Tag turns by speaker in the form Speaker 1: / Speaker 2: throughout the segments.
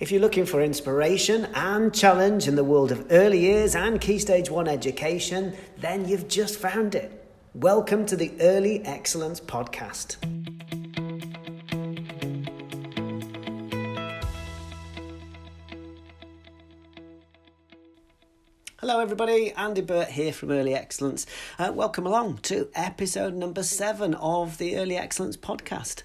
Speaker 1: If you're looking for inspiration and challenge in the world of early years and Key Stage 1 education, then you've just found it. Welcome to the Early Excellence Podcast. Hello, everybody. Andy Burt here from Early Excellence. Uh, welcome along to episode number seven of the Early Excellence podcast.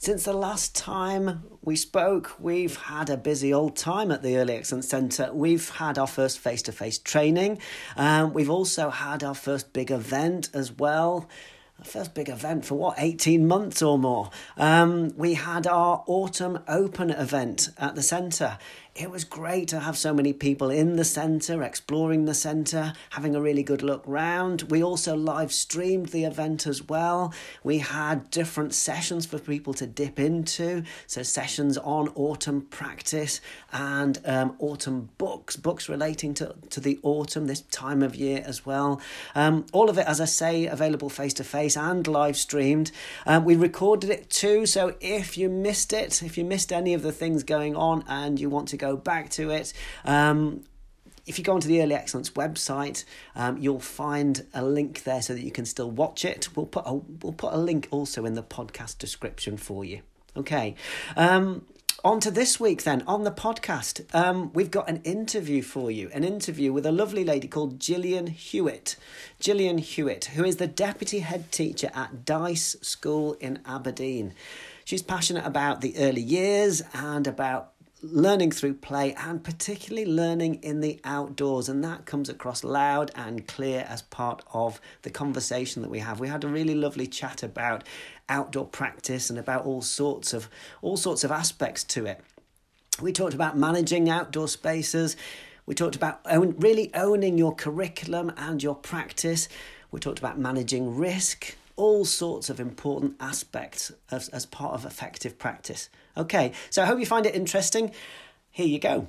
Speaker 1: Since the last time we spoke, we've had a busy old time at the Early Excellence Centre. We've had our first face to face training. Um, we've also had our first big event as well first big event for what 18 months or more um, we had our autumn open event at the centre it was great to have so many people in the centre, exploring the centre, having a really good look round. We also live streamed the event as well. We had different sessions for people to dip into. So, sessions on autumn practice and um, autumn books, books relating to, to the autumn, this time of year as well. Um, all of it, as I say, available face to face and live streamed. Um, we recorded it too. So, if you missed it, if you missed any of the things going on and you want to go go back to it. Um, if you go onto the Early Excellence website, um, you'll find a link there so that you can still watch it. We'll put a, we'll put a link also in the podcast description for you. Okay. Um, on to this week then on the podcast um, we've got an interview for you an interview with a lovely lady called gillian hewitt gillian hewitt who is the deputy head teacher at Dyce school in aberdeen she's passionate about the early years and about learning through play and particularly learning in the outdoors and that comes across loud and clear as part of the conversation that we have. We had a really lovely chat about outdoor practice and about all sorts of all sorts of aspects to it. We talked about managing outdoor spaces. We talked about own, really owning your curriculum and your practice. We talked about managing risk all sorts of important aspects as, as part of effective practice. Okay, so I hope you find it interesting. Here you go.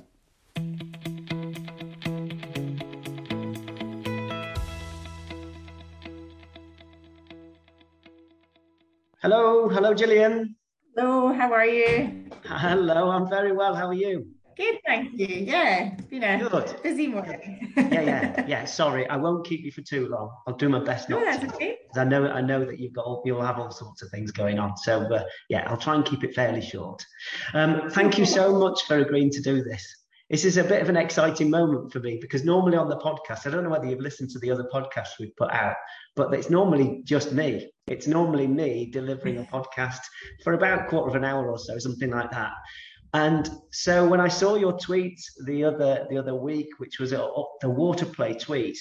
Speaker 1: Hello, hello, Gillian.
Speaker 2: Hello, how are you?
Speaker 1: Hello, I'm very well. How are you?
Speaker 2: Good, thank you. Yeah, you know, Good. busy morning. yeah,
Speaker 1: yeah, yeah. Sorry, I won't keep you for too long. I'll do my best not
Speaker 2: no, that's to. Okay.
Speaker 1: I know, I know that you've got, all, you'll have all sorts of things going on. So, uh, yeah, I'll try and keep it fairly short. Um, thank you so much for agreeing to do this. This is a bit of an exciting moment for me because normally on the podcast, I don't know whether you've listened to the other podcasts we've put out, but it's normally just me. It's normally me delivering a podcast for about a quarter of an hour or so, something like that. And so when I saw your tweet the other the other week, which was a, the water play tweet,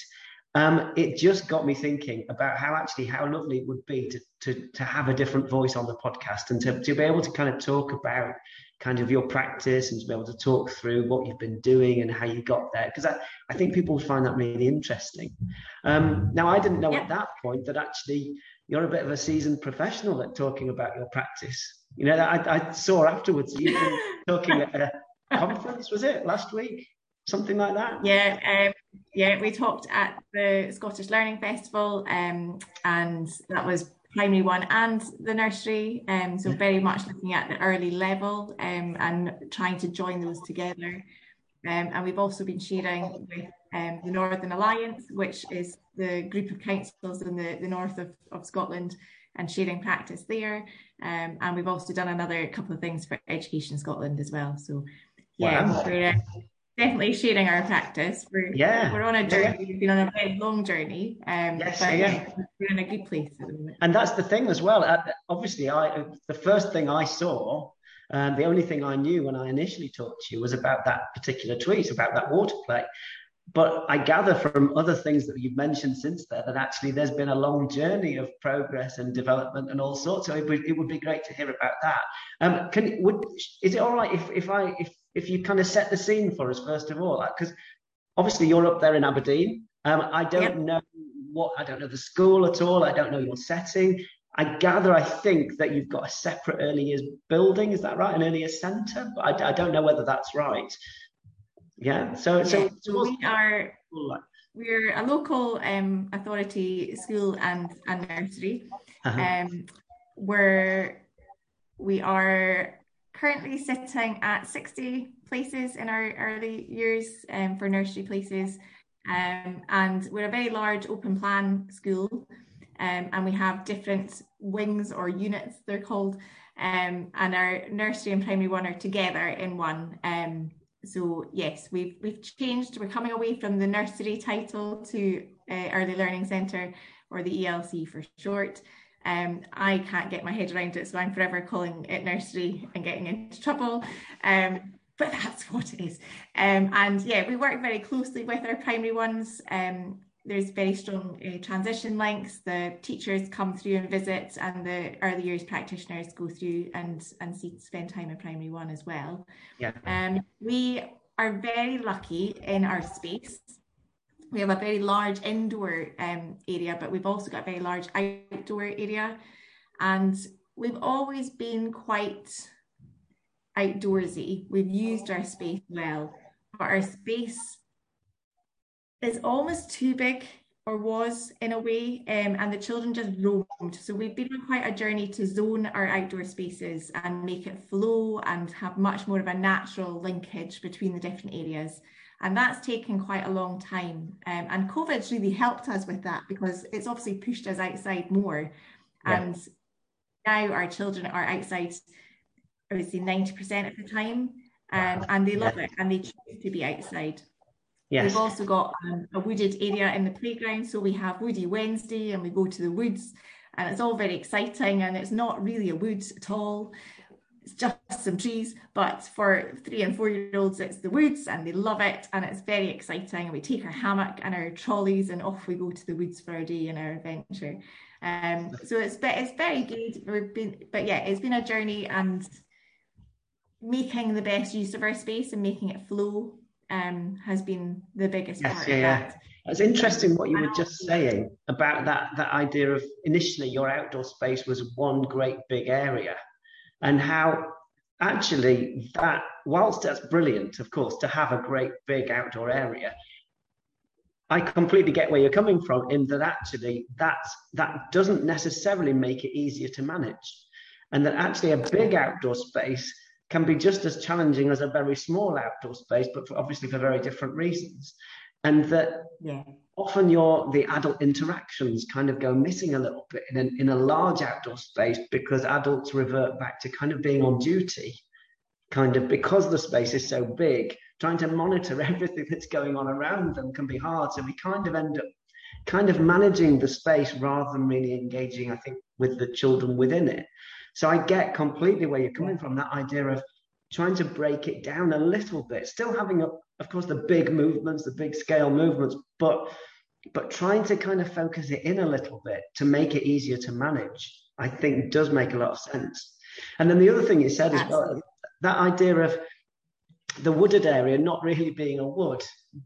Speaker 1: um, it just got me thinking about how actually how lovely it would be to, to, to have a different voice on the podcast and to, to be able to kind of talk about kind of your practice and to be able to talk through what you've been doing and how you got there. Because I, I think people would find that really interesting. Um, now i didn't know yeah. at that point that actually you're a bit of a seasoned professional at talking about your practice you know, I, I saw afterwards you've been talking at a conference, was it last week? Something like that?
Speaker 2: Yeah, um, yeah, we talked at the Scottish Learning Festival, um, and that was primary one and the nursery. Um, so very much looking at the early level um, and trying to join those together. Um, and we've also been sharing with um, the Northern Alliance, which is the group of councils in the, the north of, of Scotland and sharing practice there. Um, and we've also done another couple of things for Education Scotland as well. So yeah, wow. we're uh, definitely sharing our practice. We're yeah, we're on a journey. Yeah. We've been on a very long journey. Um, yes, but yeah. we're in a good place at the moment.
Speaker 1: And that's the thing as well. Uh, obviously, I the first thing I saw. and the only thing I knew when I initially talked to you was about that particular tweet, about that water play but I gather from other things that you've mentioned since then that actually there's been a long journey of progress and development and all sorts. So it would, it would be great to hear about that. Um, can would is it all right if if I if if you kind of set the scene for us first of all? Because obviously you're up there in Aberdeen. Um, I don't yep. know what I don't know the school at all. I don't know your setting. I gather, I think that you've got a separate early years building. Is that right? An early years centre? But I, I don't know whether that's right. Yeah. So, so,
Speaker 2: so we are we're a local um, authority school and and nursery. Uh-huh. Um, where we are currently sitting at 60 places in our early years um, for nursery places. Um, and we're a very large open plan school. Um, and we have different wings or units, they're called. Um, and our nursery and primary one are together in one. So yes, we've we've changed. We're coming away from the nursery title to uh, Early Learning Centre, or the ELC for short. Um, I can't get my head around it, so I'm forever calling it nursery and getting into trouble. Um, but that's what it is. Um, and yeah, we work very closely with our primary ones. Um, there's very strong uh, transition links. The teachers come through and visit, and the early years practitioners go through and and see, spend time in primary one as well.
Speaker 1: Yeah.
Speaker 2: Um, we are very lucky in our space we have a very large indoor um, area, but we've also got a very large outdoor area. And we've always been quite outdoorsy. We've used our space well, but our space is almost too big or was in a way, um, and the children just roamed. So we've been on quite a journey to zone our outdoor spaces and make it flow and have much more of a natural linkage between the different areas. And that's taken quite a long time. Um, and COVID's really helped us with that because it's obviously pushed us outside more. Yeah. And now our children are outside, I would say 90% of the time. Um, and they love yeah. it and they choose to be outside. Yes. We've also got um, a wooded area in the playground. So we have Woody Wednesday and we go to the woods and it's all very exciting and it's not really a wood at all it's just some trees, but for three and four year olds, it's the woods and they love it and it's very exciting. And we take our hammock and our trolleys and off we go to the woods for our day and our adventure. Um, so it's it's very good. We've been, but yeah, it's been a journey and making the best use of our space and making it flow um, has been the biggest yes, part yeah, of that.
Speaker 1: Yeah. It's interesting what you were just saying about that that idea of initially your outdoor space was one great big area and how actually that whilst that's brilliant of course to have a great big outdoor area i completely get where you're coming from in that actually that's that doesn't necessarily make it easier to manage and that actually a big outdoor space can be just as challenging as a very small outdoor space but for, obviously for very different reasons. And that yeah. often your the adult interactions kind of go missing a little bit in, an, in a large outdoor space because adults revert back to kind of being on duty kind of because the space is so big. Trying to monitor everything that's going on around them can be hard. So we kind of end up kind of managing the space rather than really engaging i think with the children within it so i get completely where you're coming from that idea of trying to break it down a little bit still having a, of course, the big movements, the big scale movements, but but trying to kind of focus it in a little bit to make it easier to manage, I think does make a lot of sense. And then the other thing you said as well, that idea of the wooded area not really being a wood,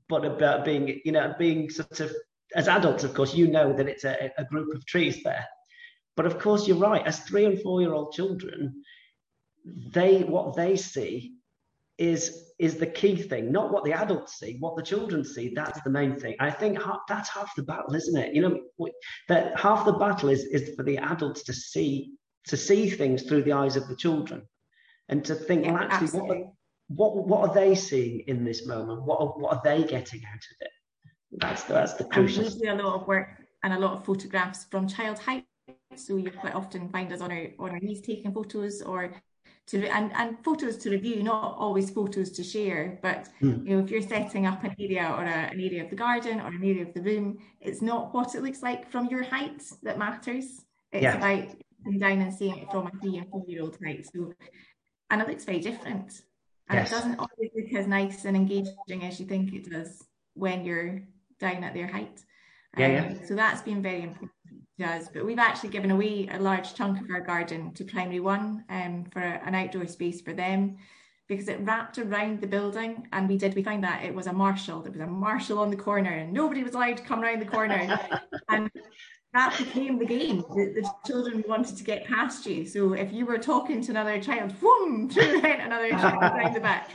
Speaker 1: but about being, you know, being sort of as adults, of course, you know that it's a, a group of trees there. But of course, you're right. As three and four year old children, they what they see is is the key thing, not what the adults see, what the children see. That's the main thing. I think that's half the battle, isn't it? You know, that half the battle is is for the adults to see to see things through the eyes of the children, and to think, yeah, well, actually, what are, what what are they seeing in this moment? What are, what are they getting out of it? That's the, that's the crucial.
Speaker 2: And a lot of work and a lot of photographs from child height. So you quite often find us on our on our knees taking photos or to and, and photos to review, not always photos to share. But mm. you know, if you're setting up an area or a, an area of the garden or an area of the room, it's not what it looks like from your height that matters. It's yeah. about coming down and seeing it from a three and four year old height. So and it looks very different. And yes. it doesn't always look as nice and engaging as you think it does when you're down at their height.
Speaker 1: Yeah, um, yeah.
Speaker 2: So that's been very important does. But we've actually given away a large chunk of our garden to Primary One um, for an outdoor space for them because it wrapped around the building and we did we found that it was a marshal there was a marshal on the corner and nobody was allowed to come around the corner. And that became the game the, the, children wanted to get past you. So if you were talking to another child boom through another child around the back.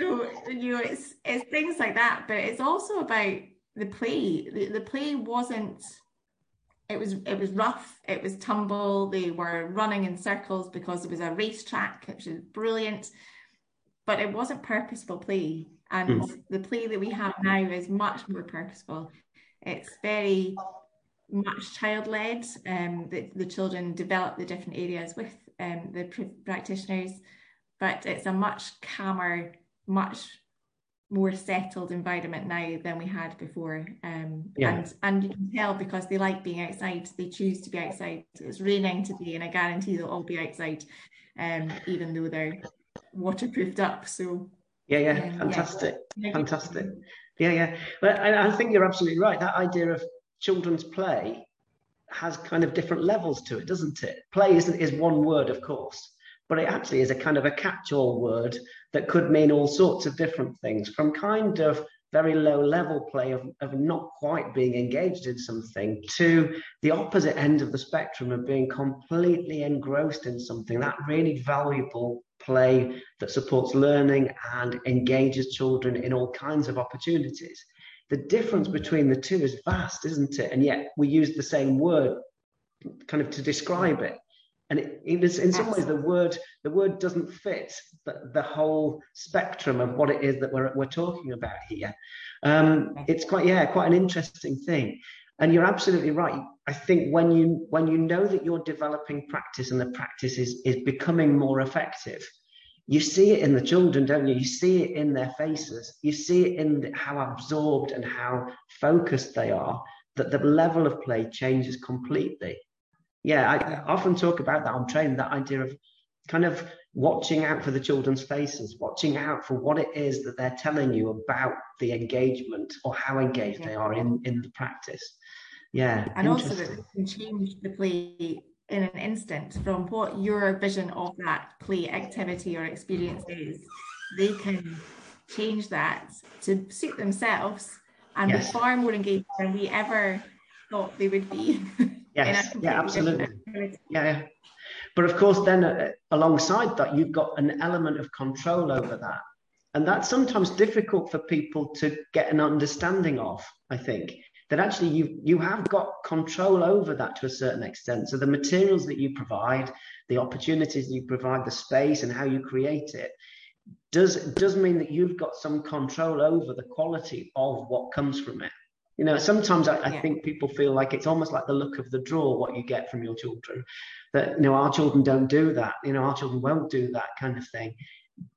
Speaker 2: So you know it's it's things like that but it's also about the play. The, the play wasn't it was it was rough it was tumble they were running in circles because it was a racetrack which is brilliant but it wasn't purposeful play and mm. the play that we have now is much more purposeful it's very much child led um the, the children develop the different areas with um, the practitioners but it's a much calmer much more settled environment now than we had before. Um, yeah. and, and you can tell because they like being outside, they choose to be outside. It's raining today, and I guarantee they'll all be outside, um, even though they're waterproofed up. So,
Speaker 1: yeah, yeah, um, fantastic, yeah. fantastic. Yeah, yeah. But I, I think you're absolutely right. That idea of children's play has kind of different levels to it, doesn't it? Play isn't is one word, of course, but it actually is a kind of a catch-all word that could mean all sorts of different things from kind of very low level play of, of not quite being engaged in something to the opposite end of the spectrum of being completely engrossed in something that really valuable play that supports learning and engages children in all kinds of opportunities. The difference between the two is vast isn't it? And yet we use the same word kind of to describe it and it, it is in some ways the word the word doesn't fit the, the whole spectrum of what it is that we're, we're talking about here. Um, it's quite yeah quite an interesting thing. And you're absolutely right. I think when you when you know that you're developing practice and the practice is is becoming more effective you see it in the children don't you? You see it in their faces. You see it in how absorbed and how focused they are that the level of play changes completely yeah, I often talk about that on training, that idea of kind of watching out for the children's faces, watching out for what it is that they're telling you about the engagement or how engaged yeah. they are in, in the practice. Yeah.
Speaker 2: And also that they can change the play in an instant from what your vision of that play activity or experience is. They can change that to suit themselves and yes. be far more engaged than we ever thought they would be.
Speaker 1: Yes, yeah, absolutely. Yeah, But of course, then uh, alongside that, you've got an element of control over that. And that's sometimes difficult for people to get an understanding of, I think, that actually you, you have got control over that to a certain extent. So the materials that you provide, the opportunities you provide, the space and how you create it, does, does mean that you've got some control over the quality of what comes from it. You know, sometimes I, I yeah. think people feel like it's almost like the look of the draw, what you get from your children. That, you know, our children don't do that. You know, our children won't do that kind of thing.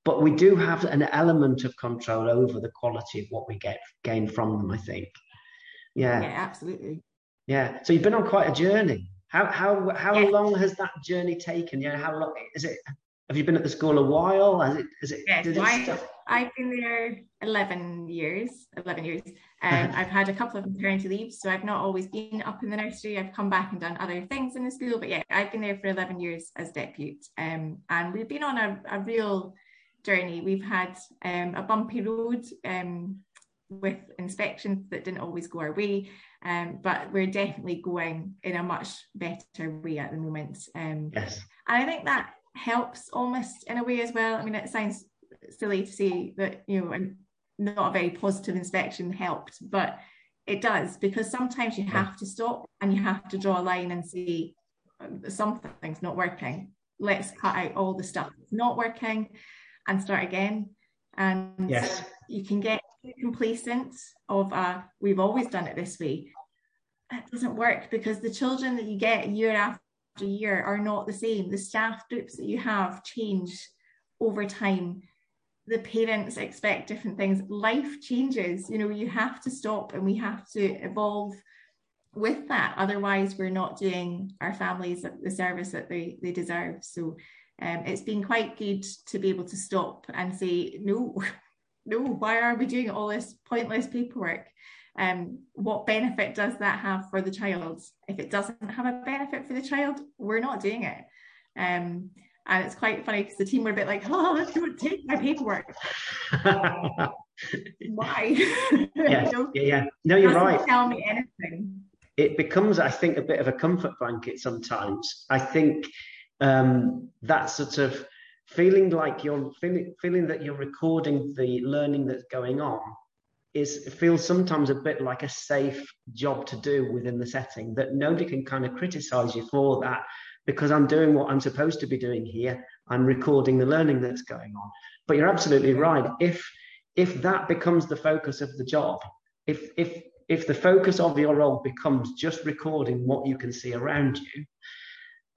Speaker 1: But we do have an element of control over the quality of what we get gain from them, I think. Yeah.
Speaker 2: Yeah, absolutely.
Speaker 1: Yeah. So you've been on quite a journey. How how how yeah. long has that journey taken? You know, how long is it? Have you been at the school a while? Has it? Is it?
Speaker 2: Yeah, so I, I've been there eleven years. Eleven years. Um, I've had a couple of maternity leaves, so I've not always been up in the nursery. I've come back and done other things in the school, but yeah, I've been there for 11 years as deputy. Um, and we've been on a, a real journey. We've had um, a bumpy road um, with inspections that didn't always go our way, um, but we're definitely going in a much better way at the moment. Um,
Speaker 1: yes.
Speaker 2: And I think that helps almost in a way as well. I mean, it sounds silly to say that, you know, not a very positive inspection helped, but it does because sometimes you have to stop and you have to draw a line and say something's not working. Let's cut out all the stuff that's not working and start again. And
Speaker 1: yes.
Speaker 2: you can get complacent of uh, we've always done it this way. It doesn't work because the children that you get year after year are not the same. The staff groups that you have change over time. The parents expect different things. Life changes. You know you have to stop and we have to evolve with that. Otherwise we're not doing our families the service that they, they deserve. So um, it's been quite good to be able to stop and say no no why are we doing all this pointless paperwork um, what benefit does that have for the child if it doesn't have a benefit for the child we're not doing it um, and it's quite funny because the team were a bit like, oh, don't take my paperwork. Why?
Speaker 1: Yeah, yeah, yeah. No, you're right.
Speaker 2: Tell me anything.
Speaker 1: It becomes, I think, a bit of a comfort blanket sometimes. I think um, that sort of feeling like you're feeling, feeling that you're recording the learning that's going on is feels sometimes a bit like a safe job to do within the setting that nobody can kind of criticize you for that because I'm doing what I'm supposed to be doing here. I'm recording the learning that's going on. But you're absolutely right. If if that becomes the focus of the job, if if if the focus of your role becomes just recording what you can see around you,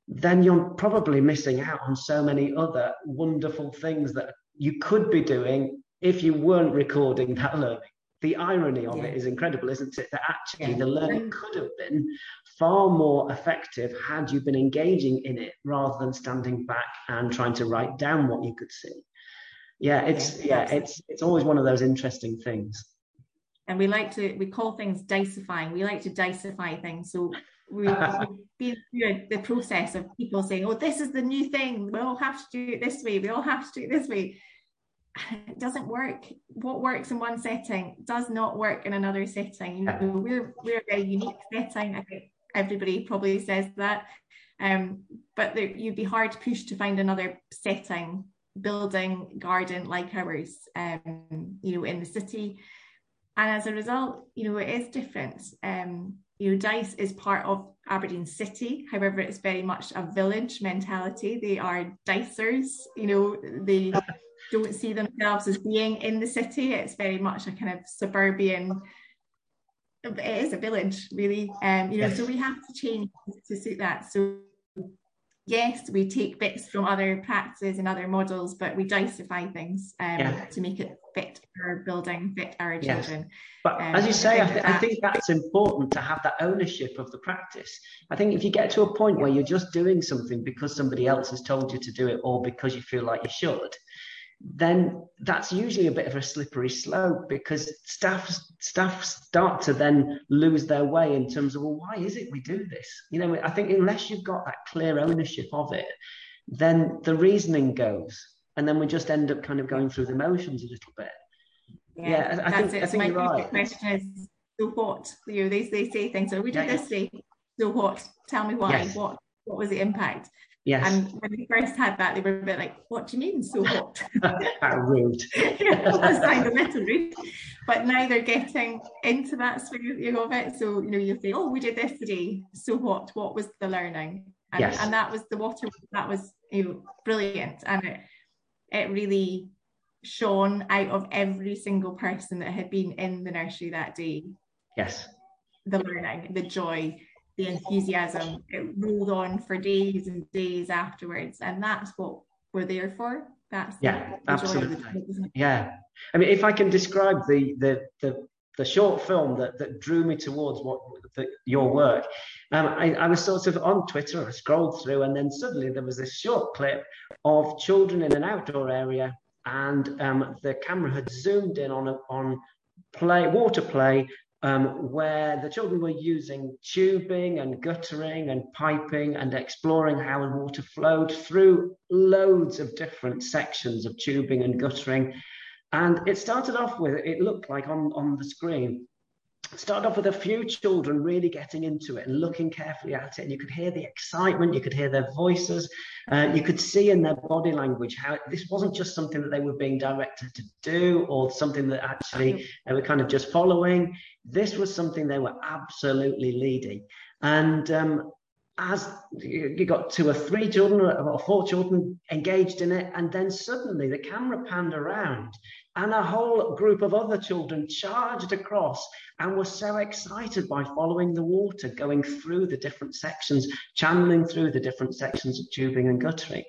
Speaker 1: then you're probably missing out on so many other wonderful things that you could be doing if you weren't recording that learning. The irony of yeah. it is incredible, isn't it? That actually yeah. the learning could have been far more effective had you been engaging in it rather than standing back and trying to write down what you could see. Yeah, it's yeah, yeah it's it's always one of those interesting things
Speaker 2: and we like to we call things dicifying we like to dicify things so we, been through the process of people saying oh this is the new thing we all have to do it this way we all have to do it this way it doesn't work what works in one setting does not work in another setting you know we're we're a very unique setting i think everybody probably says that um, but there, you'd be hard pushed to find another setting building garden like ours um, you know in the city and as a result, you know, it is different. Um, you know, Dyce is part of Aberdeen City. However, it's very much a village mentality. They are dicers, you know, they don't see themselves as being in the city. It's very much a kind of suburban, it is a village, really. Um, you know, yes. so we have to change to suit that. So yes, we take bits from other practices and other models, but we dicify things um, yeah. to make it fit our building, fit our children. Yes.
Speaker 1: But um, as you say, I, th- I, think that's important to have that ownership of the practice. I think if you get to a point where you're just doing something because somebody else has told you to do it or because you feel like you should, then that's usually a bit of a slippery slope because staff staff start to then lose their way in terms of well why is it we do this? You know i think unless you've got that clear ownership of it then the reasoning goes and then we just end up kind of going through the motions a little bit.
Speaker 2: Yeah, yeah I, I think, it. I think my right. question is so what? You know they, they say things. So we did yeah, this day so what? Tell me why. Yes. what what was the impact
Speaker 1: Yes.
Speaker 2: And when we first had that, they were a bit like, "What do you mean so
Speaker 1: what? Rude.
Speaker 2: yeah, of little rude. But now they're getting into that sphere of it. So you know, you say, "Oh, we did this today. So what? What was the learning?" And, yes. and that was the water. That was you know, brilliant, and it it really shone out of every single person that had been in the nursery that day.
Speaker 1: Yes.
Speaker 2: The learning, the joy, the enthusiasm. It rolled on for days and days afterwards and that's what we're there for. That's
Speaker 1: yeah the, absolutely. the yeah. I mean if i can describe the the the, the short film that, that drew me towards what the, your work um, I, I was sort of on twitter i scrolled through and then suddenly there was this short clip of children in an outdoor area and um, the camera had zoomed in on a, on play water play um, where the children were using tubing and guttering and piping and exploring how water flowed through loads of different sections of tubing and guttering. And it started off with, it looked like on, on the screen, started off with a few children really getting into it and looking carefully at it. And you could hear the excitement, you could hear their voices, uh, you could see in their body language how it, this wasn't just something that they were being directed to do or something that actually they were kind of just following. This was something they were absolutely leading. And um, as you got two or three children or four children engaged in it, and then suddenly the camera panned around and a whole group of other children charged across and were so excited by following the water going through the different sections, channeling through the different sections of tubing and guttering.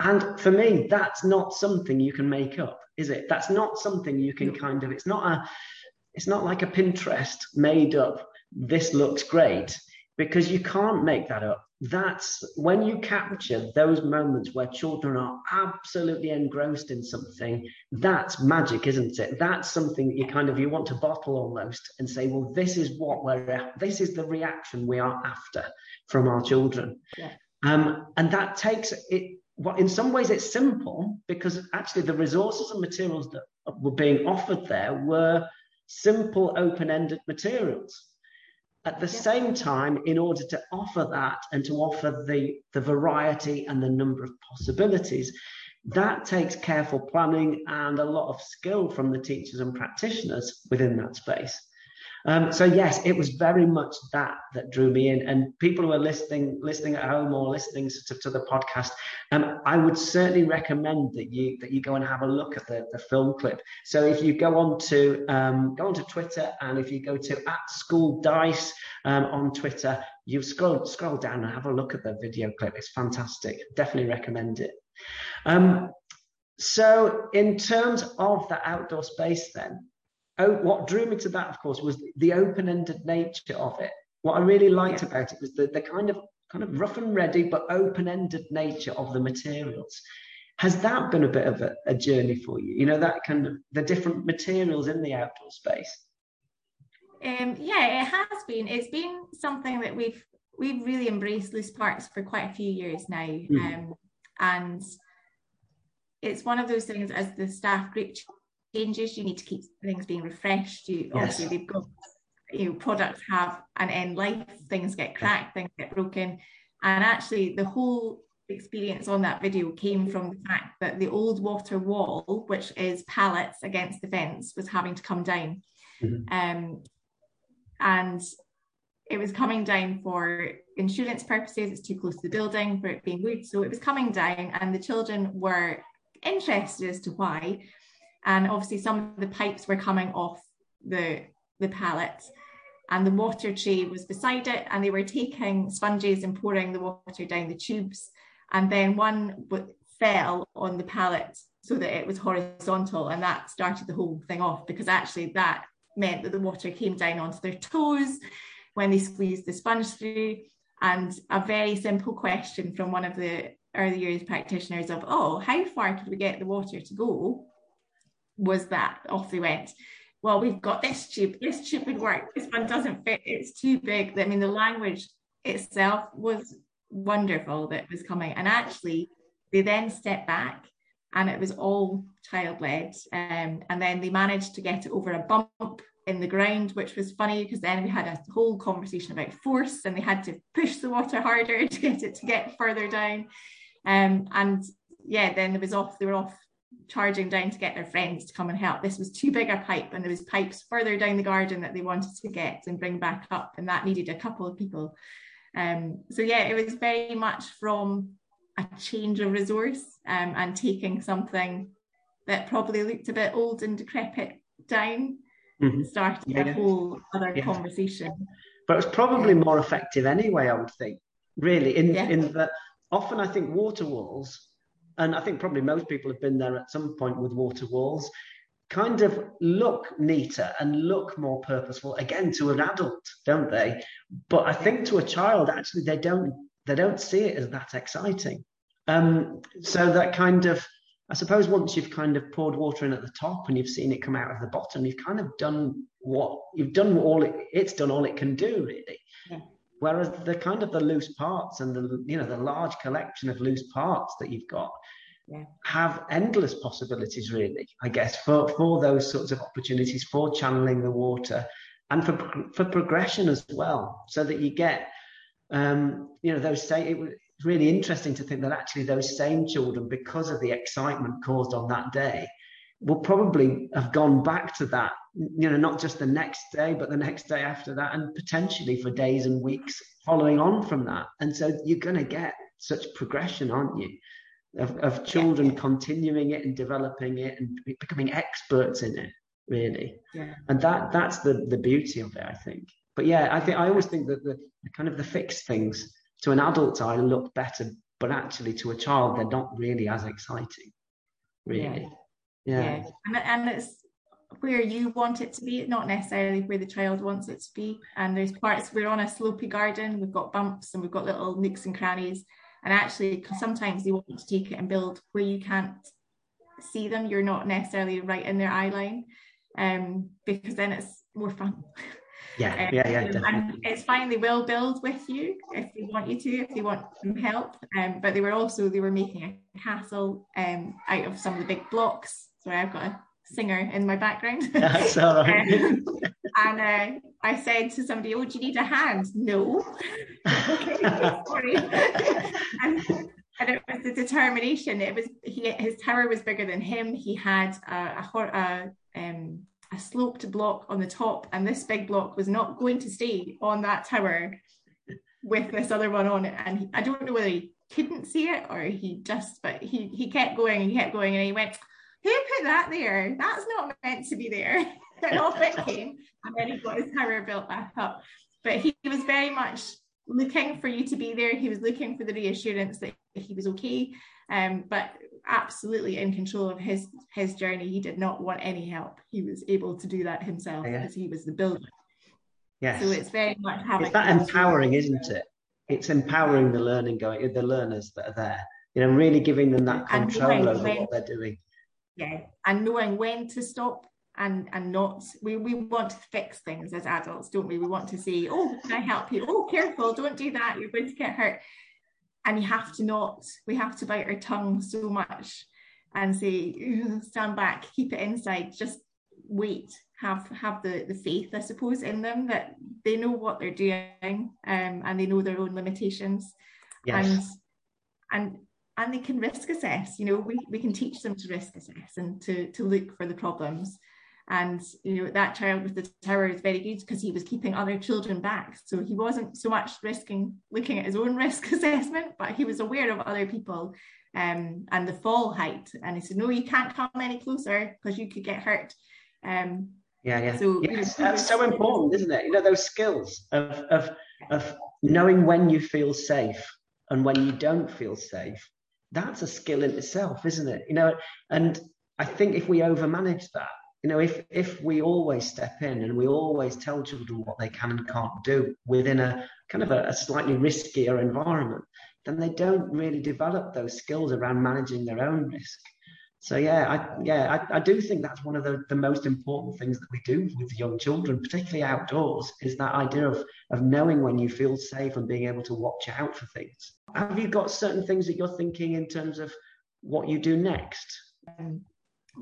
Speaker 1: And for me, that's not something you can make up, is it? That's not something you can kind of, it's not a, it's not like a Pinterest made up, this looks great, because you can't make that up. That's when you capture those moments where children are absolutely engrossed in something that's magic isn't it? That's something that you kind of you want to bottle almost and say well this is what we're this is the reaction we are after from our children. Yeah. um, and that takes it well, in some ways it's simple because actually the resources and materials that were being offered there were simple open-ended materials at the same time, in order to offer that and to offer the, the variety and the number of possibilities, that takes careful planning and a lot of skill from the teachers and practitioners within that space. Um, so yes, it was very much that that drew me in. And people who are listening, listening at home or listening to, to the podcast, um, I would certainly recommend that you that you go and have a look at the, the film clip. So if you go on to um, go onto Twitter and if you go to at School Dyce um, on Twitter, you scroll scroll down and have a look at the video clip. It's fantastic. Definitely recommend it. Um, so in terms of the outdoor space, then oh, what drew me to that, of course, was the open-ended nature of it. What I really liked yeah. about it was the, the kind of kind of rough and ready but open-ended nature of the materials. Has that been a bit of a, a journey for you? You know, that kind of the different materials in the outdoor space.
Speaker 2: Um, yeah, it has been. It's been something that we've we've really embraced loose parts for quite a few years now, mm. um, and it's one of those things as the staff group changes. You need to keep things being refreshed. You yes. obviously they've got you know products have an end life. Things get cracked, things get broken, and actually the whole experience on that video came from the fact that the old water wall, which is pallets against the fence, was having to come down. Mm-hmm. Um, and it was coming down for insurance purposes. It's too close to the building for it being wood. So it was coming down, and the children were interested as to why and obviously some of the pipes were coming off the the pallet and the water tray was beside it and they were taking sponges and pouring the water down the tubes. And then one fell on the pallet so that it was horizontal and that started the whole thing off because actually that meant that the water came down onto their toes when they squeezed the sponge through. And a very simple question from one of the early years practitioners of oh how far could we get the water to go was that off they went. Well, we've got this tube, this tube would work, this one doesn't fit, it's too big. I mean, the language itself was wonderful that was coming. And actually, they then stepped back and it was all child led. Um, and then they managed to get it over a bump in the ground, which was funny because then we had a whole conversation about force and they had to push the water harder to get it to get further down. Um, and yeah, then it was off, they were off charging down to get their friends to come and help. This was too big a pipe, and there was pipes further down the garden that they wanted to get and bring back up, and that needed a couple of people. Um, so yeah, it was very much from a change of resource um, and taking something that probably looked a bit old and decrepit down, mm-hmm. started yeah. a whole other yeah. conversation.
Speaker 1: But it's probably more effective anyway, I would think. Really, in yeah. in that often I think water walls and I think probably most people have been there at some point with water walls, kind of look neater and look more purposeful again to an adult, don't they? But I think to a child, actually, they don't they don't see it as that exciting. Um, so that kind of, I suppose, once you've kind of poured water in at the top and you've seen it come out of the bottom, you've kind of done what you've done all it, it's done all it can do, really. Yeah. Whereas the kind of the loose parts and the you know the large collection of loose parts that you've got yeah. have endless possibilities, really. I guess for for those sorts of opportunities for channeling the water and for for progression as well, so that you get um, you know those say it was really interesting to think that actually those same children, because of the excitement caused on that day, will probably have gone back to that you know, not just the next day, but the next day after that, and potentially for days and weeks following on from that. And so you're going to get such progression, aren't you? Of, of children yeah. continuing it and developing it and becoming experts in it, really. Yeah. And that that's the the beauty of it, I think. But yeah, I think I always think that the, the kind of the fixed things to an adult eye look better, but actually to a child they're not really as exciting, really.
Speaker 2: Yeah. yeah. And, and it's where you want it to be, not necessarily where the child wants it to be. And there's parts we're on a slopy garden, we've got bumps and we've got little nooks and crannies. And actually, sometimes they want to take it and build where you can't see them. You're not necessarily right in their eye line, um, because then it's more fun.
Speaker 1: Yeah, um, yeah, yeah. Definitely.
Speaker 2: And it's fine. They will build with you if they want you to, if they want some help. Um, but they were also they were making a castle um out of some of the big blocks. So I've got a singer in my background.
Speaker 1: That's all right. um,
Speaker 2: and uh, I said to somebody, "Oh, do you need a hand?" No. okay, sorry. and and it was the determination. It was he his tower was bigger than him. He had a a, a, um, a sloped block on the top, and this big block was not going to stay on that tower with this other one on it. And he, I don't know whether he couldn't see it or he just, but he he kept going and he kept going, and he went, "Who put that there? That's not meant to be there." and off it came, and then he got his tower built back up. But he was very much looking for you to be there. He was looking for the reassurance that he was okay. Um, but absolutely in control of his his journey. He did not want any help. He was able to do that himself yeah. because he was the builder.
Speaker 1: Yes.
Speaker 2: So it's very much having
Speaker 1: it's that empowering, isn't it? It's empowering the learning going the learners that are there. You know, really giving them that control over when, what they're doing.
Speaker 2: Yeah, and knowing when to stop and and not we we want to fix things as adults, don't we? We want to say, oh, can I help you? Oh, careful, don't do that. You're going to get hurt. And you have to not. We have to bite our tongue so much and say, stand back, keep it inside. Just wait have have the the faith i suppose in them that they know what they're doing um, and they know their own limitations yes. and and and they can risk assess you know we, we can teach them to risk assess and to to look for the problems and you know that child with the tower is very good because he was keeping other children back so he wasn't so much risking looking at his own risk assessment but he was aware of other people um, and the fall height and he said no you can't come any closer because you could get hurt um,
Speaker 1: yeah, yeah. So yes, that's so important, isn't it? You know, those skills of, of, of knowing when you feel safe and when you don't feel safe. That's a skill in itself, isn't it? You know, and I think if we overmanage that, you know, if if we always step in and we always tell children what they can and can't do within a kind of a, a slightly riskier environment, then they don't really develop those skills around managing their own risk. So yeah, I, yeah, I, I, do think that's one of the, the most important things that we do with young children, particularly outdoors, is that idea of of knowing when you feel safe and being able to watch out for things. Have you got certain things that you're thinking in terms of what you do next?
Speaker 2: Um,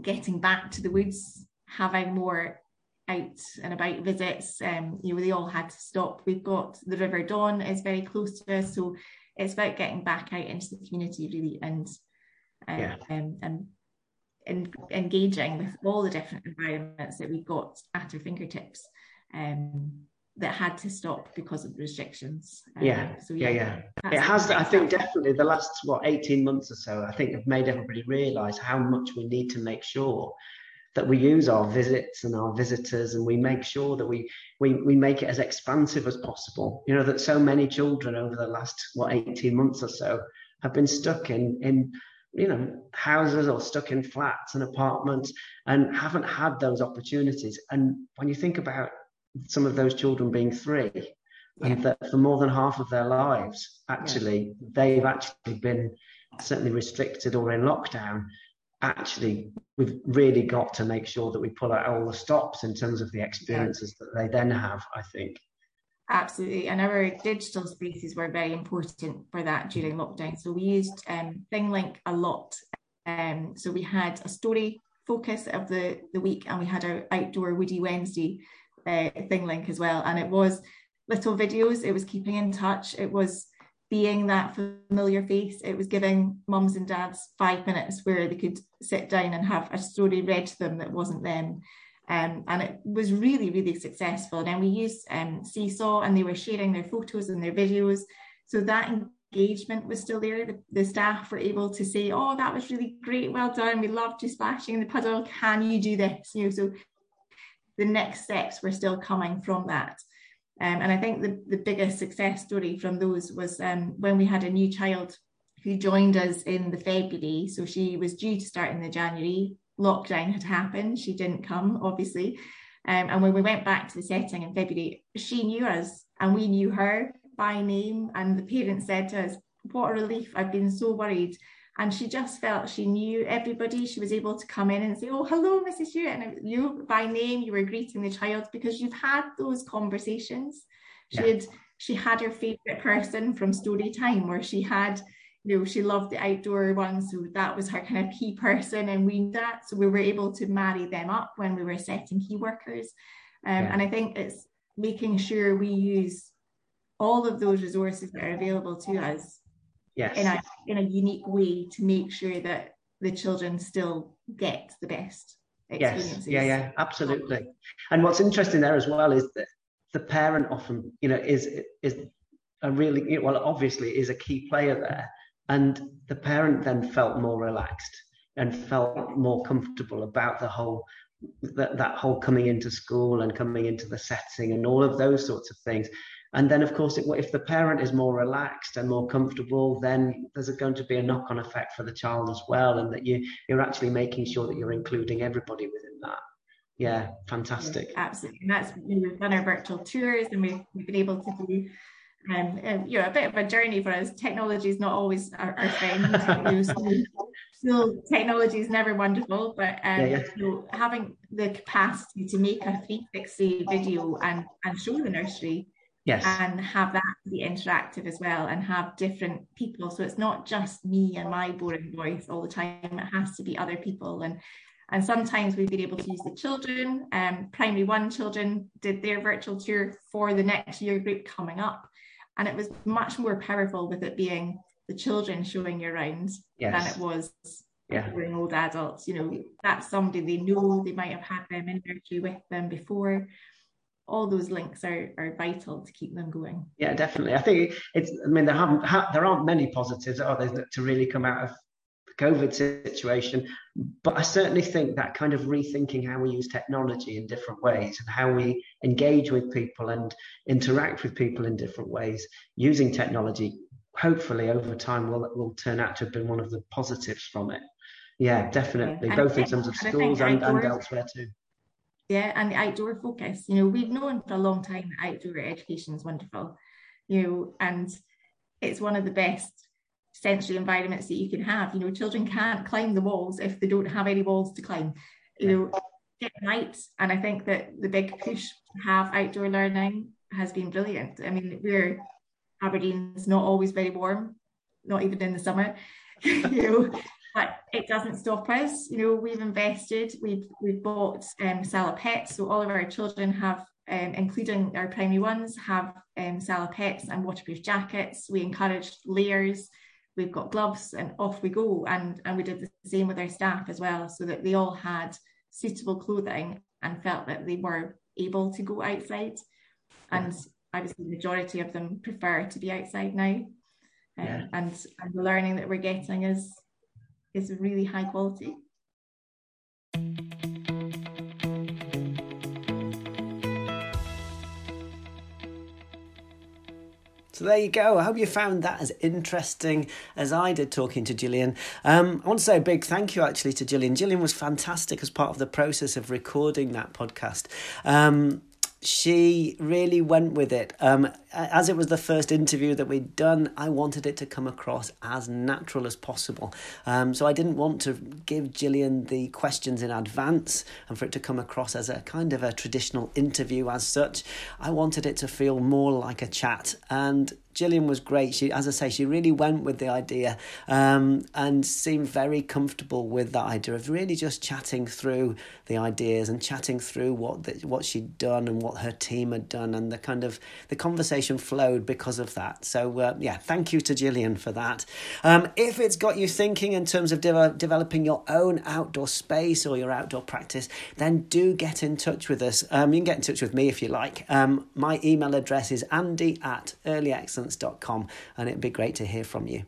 Speaker 2: getting back to the woods, having more out and about visits. Um, you know, they all had to stop. We've got the River Don is very close to us, so it's about getting back out into the community really and uh, yeah. um, and in, engaging with all the different environments that we've got at our fingertips um, that had to stop because of restrictions.
Speaker 1: Um, yeah, so yeah, yeah. yeah. It has. I think definitely the last what eighteen months or so. I think have made everybody realise how much we need to make sure that we use our visits and our visitors and we make sure that we, we we make it as expansive as possible you know that so many children over the last what 18 months or so have been stuck in in you know, houses or stuck in flats and apartments and haven't had those opportunities. And when you think about some of those children being three, yeah. and that for more than half of their lives, actually, yeah. they've actually been certainly restricted or in lockdown. Actually, we've really got to make sure that we pull out all the stops in terms of the experiences yeah. that they then have, I think.
Speaker 2: Absolutely. And our digital spaces were very important for that during lockdown. So we used um, ThingLink a lot. Um, so we had a story focus of the, the week and we had our outdoor Woody Wednesday uh, ThingLink as well. And it was little videos, it was keeping in touch, it was being that familiar face, it was giving mums and dads five minutes where they could sit down and have a story read to them that wasn't them. Um, and it was really, really successful. And then we used um, Seesaw and they were sharing their photos and their videos. So that engagement was still there. The, the, staff were able to say, Oh, that was really great. Well done. We loved you splashing in the puddle. Can you do this? You know, so the next steps were still coming from that. Um, and I think the, the biggest success story from those was um, when we had a new child who joined us in the February. So she was due to start in the January lockdown had happened. She didn't come, obviously. Um, and when we went back to the setting in February, she knew us and we knew her by name. And the parents said to us, What a relief. I've been so worried. And she just felt she knew everybody. She was able to come in and say, Oh, hello, Mrs. Hewitt. And you by name, you were greeting the child because you've had those conversations. She yeah. had she had her favorite person from story time where she had you know, she loved the outdoor ones, so that was her kind of key person, and we that. So we were able to marry them up when we were setting key workers. Um, yeah. And I think it's making sure we use all of those resources that are available to us yes. in a in a unique way to make sure that the children still get the best
Speaker 1: experiences. Yes, yeah, yeah, absolutely. And what's interesting there as well is that the parent often, you know, is is a really well, obviously, is a key player there, and the parent then felt more relaxed and felt more comfortable about the whole that, that whole coming into school and coming into the setting and all of those sorts of things and then, of course, it, if the parent is more relaxed and more comfortable, then there's going to be a knock on effect for the child as well, and that you, you're actually making sure that you're including everybody within that. Yeah, fantastic.
Speaker 2: Absolutely. And that's, you know, we've done our virtual tours and we've, we've been able to do um, um, you know, a bit of a journey for us. Technology is not always our, our friend. so, so, technology is never wonderful, but um, yeah, yeah. You know, having the capacity to make a 360 video and, and show the nursery
Speaker 1: yes.
Speaker 2: And have that be interactive as well and have different people. So it's not just me and my boring voice all the time. It has to be other people. And and sometimes we've been able to use the children um, primary one children did their virtual tour for the next year group coming up. And it was much more powerful with it being the children showing you around yes. than it was yeah. old adults. You know that's somebody they know they might have had them in nursery with them before all those links are, are vital to keep them going.
Speaker 1: Yeah, definitely. I think it's. I mean, there haven't ha, there aren't many positives, are there, to really come out of the COVID situation. But I certainly think that kind of rethinking how we use technology in different ways and how we engage with people and interact with people in different ways using technology, hopefully over time will will turn out to have been one of the positives from it. Yeah, definitely, yeah. both in terms of schools and, and elsewhere too
Speaker 2: yeah, and the outdoor focus. You know, we've known for a long time that outdoor education is wonderful, you know, and it's one of the best sensory environments that you can have. You know, children can't climb the walls if they don't have any walls to climb. You know, get right. And I think that the big push to have outdoor learning has been brilliant. I mean, we're Aberdeen's not always very warm, not even in the summer. you know, but it doesn't stop us. You know, we've invested, we've we've bought um, so all of our children have, um, including our primary ones, have um, salopettes and waterproof jackets. We encourage layers. We've got gloves, and off we go. And and we did the same with our staff as well, so that they all had suitable clothing and felt that they were able to go outside. And obviously, the majority of them prefer to be outside now. Um, yeah. and, and the learning that we're getting is is really high quality.
Speaker 1: So there you go. I hope you found that as interesting as I did talking to Gillian. Um, I want to say a big thank you actually to Gillian. Gillian was fantastic as part of the process of recording that podcast. Um, she really went with it. Um, as it was the first interview that we'd done, I wanted it to come across as natural as possible. Um, so I didn't want to give Gillian the questions in advance and for it to come across as a kind of a traditional interview as such. I wanted it to feel more like a chat. And Gillian was great. She, as I say, she really went with the idea um, and seemed very comfortable with that idea of really just chatting through the ideas and chatting through what the, what she'd done and what her team had done and the kind of the conversation flowed because of that. So uh, yeah, thank you to Gillian for that. Um, if it's got you thinking in terms of de- developing your own outdoor space or your outdoor practice, then do get in touch with us. Um, you can get in touch with me if you like. Um, my email address is andy at earlyexcellence excellence.com, and it'd be great to hear from you.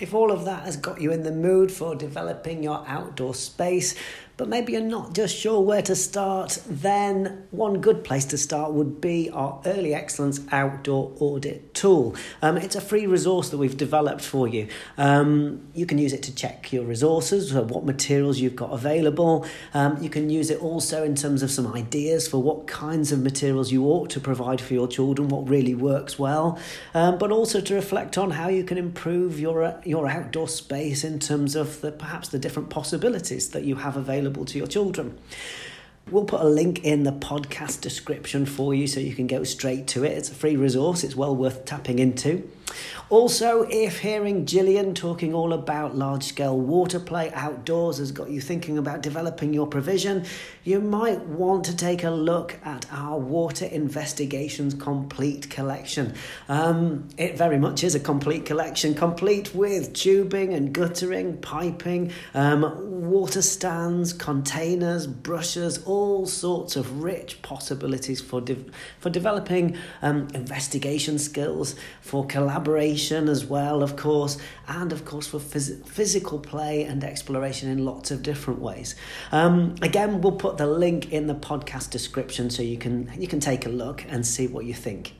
Speaker 1: If all of that has got you in the mood for developing your outdoor space, but maybe you're not just sure where to start, then one good place to start would be our Early Excellence Outdoor Audit tool. Um, it's a free resource that we've developed for you. Um, you can use it to check your resources, so what materials you've got available. Um, you can use it also in terms of some ideas for what kinds of materials you ought to provide for your children, what really works well, um, but also to reflect on how you can improve your, uh, your outdoor space in terms of the, perhaps the different possibilities that you have available available to your children. We'll put a link in the podcast description for you so you can go straight to it. It's a free resource, it's well worth tapping into. Also, if hearing Gillian talking all about large scale water play outdoors has got you thinking about developing your provision, you might want to take a look at our Water Investigations Complete Collection. Um, it very much is a complete collection, complete with tubing and guttering, piping, um, water stands, containers, brushes, all sorts of rich possibilities for, de- for developing um, investigation skills, for collaboration as well, of course, and of course for phys- physical play and exploration in lots of different ways. Um, again, we'll put the link in the podcast description so you can you can take a look and see what you think.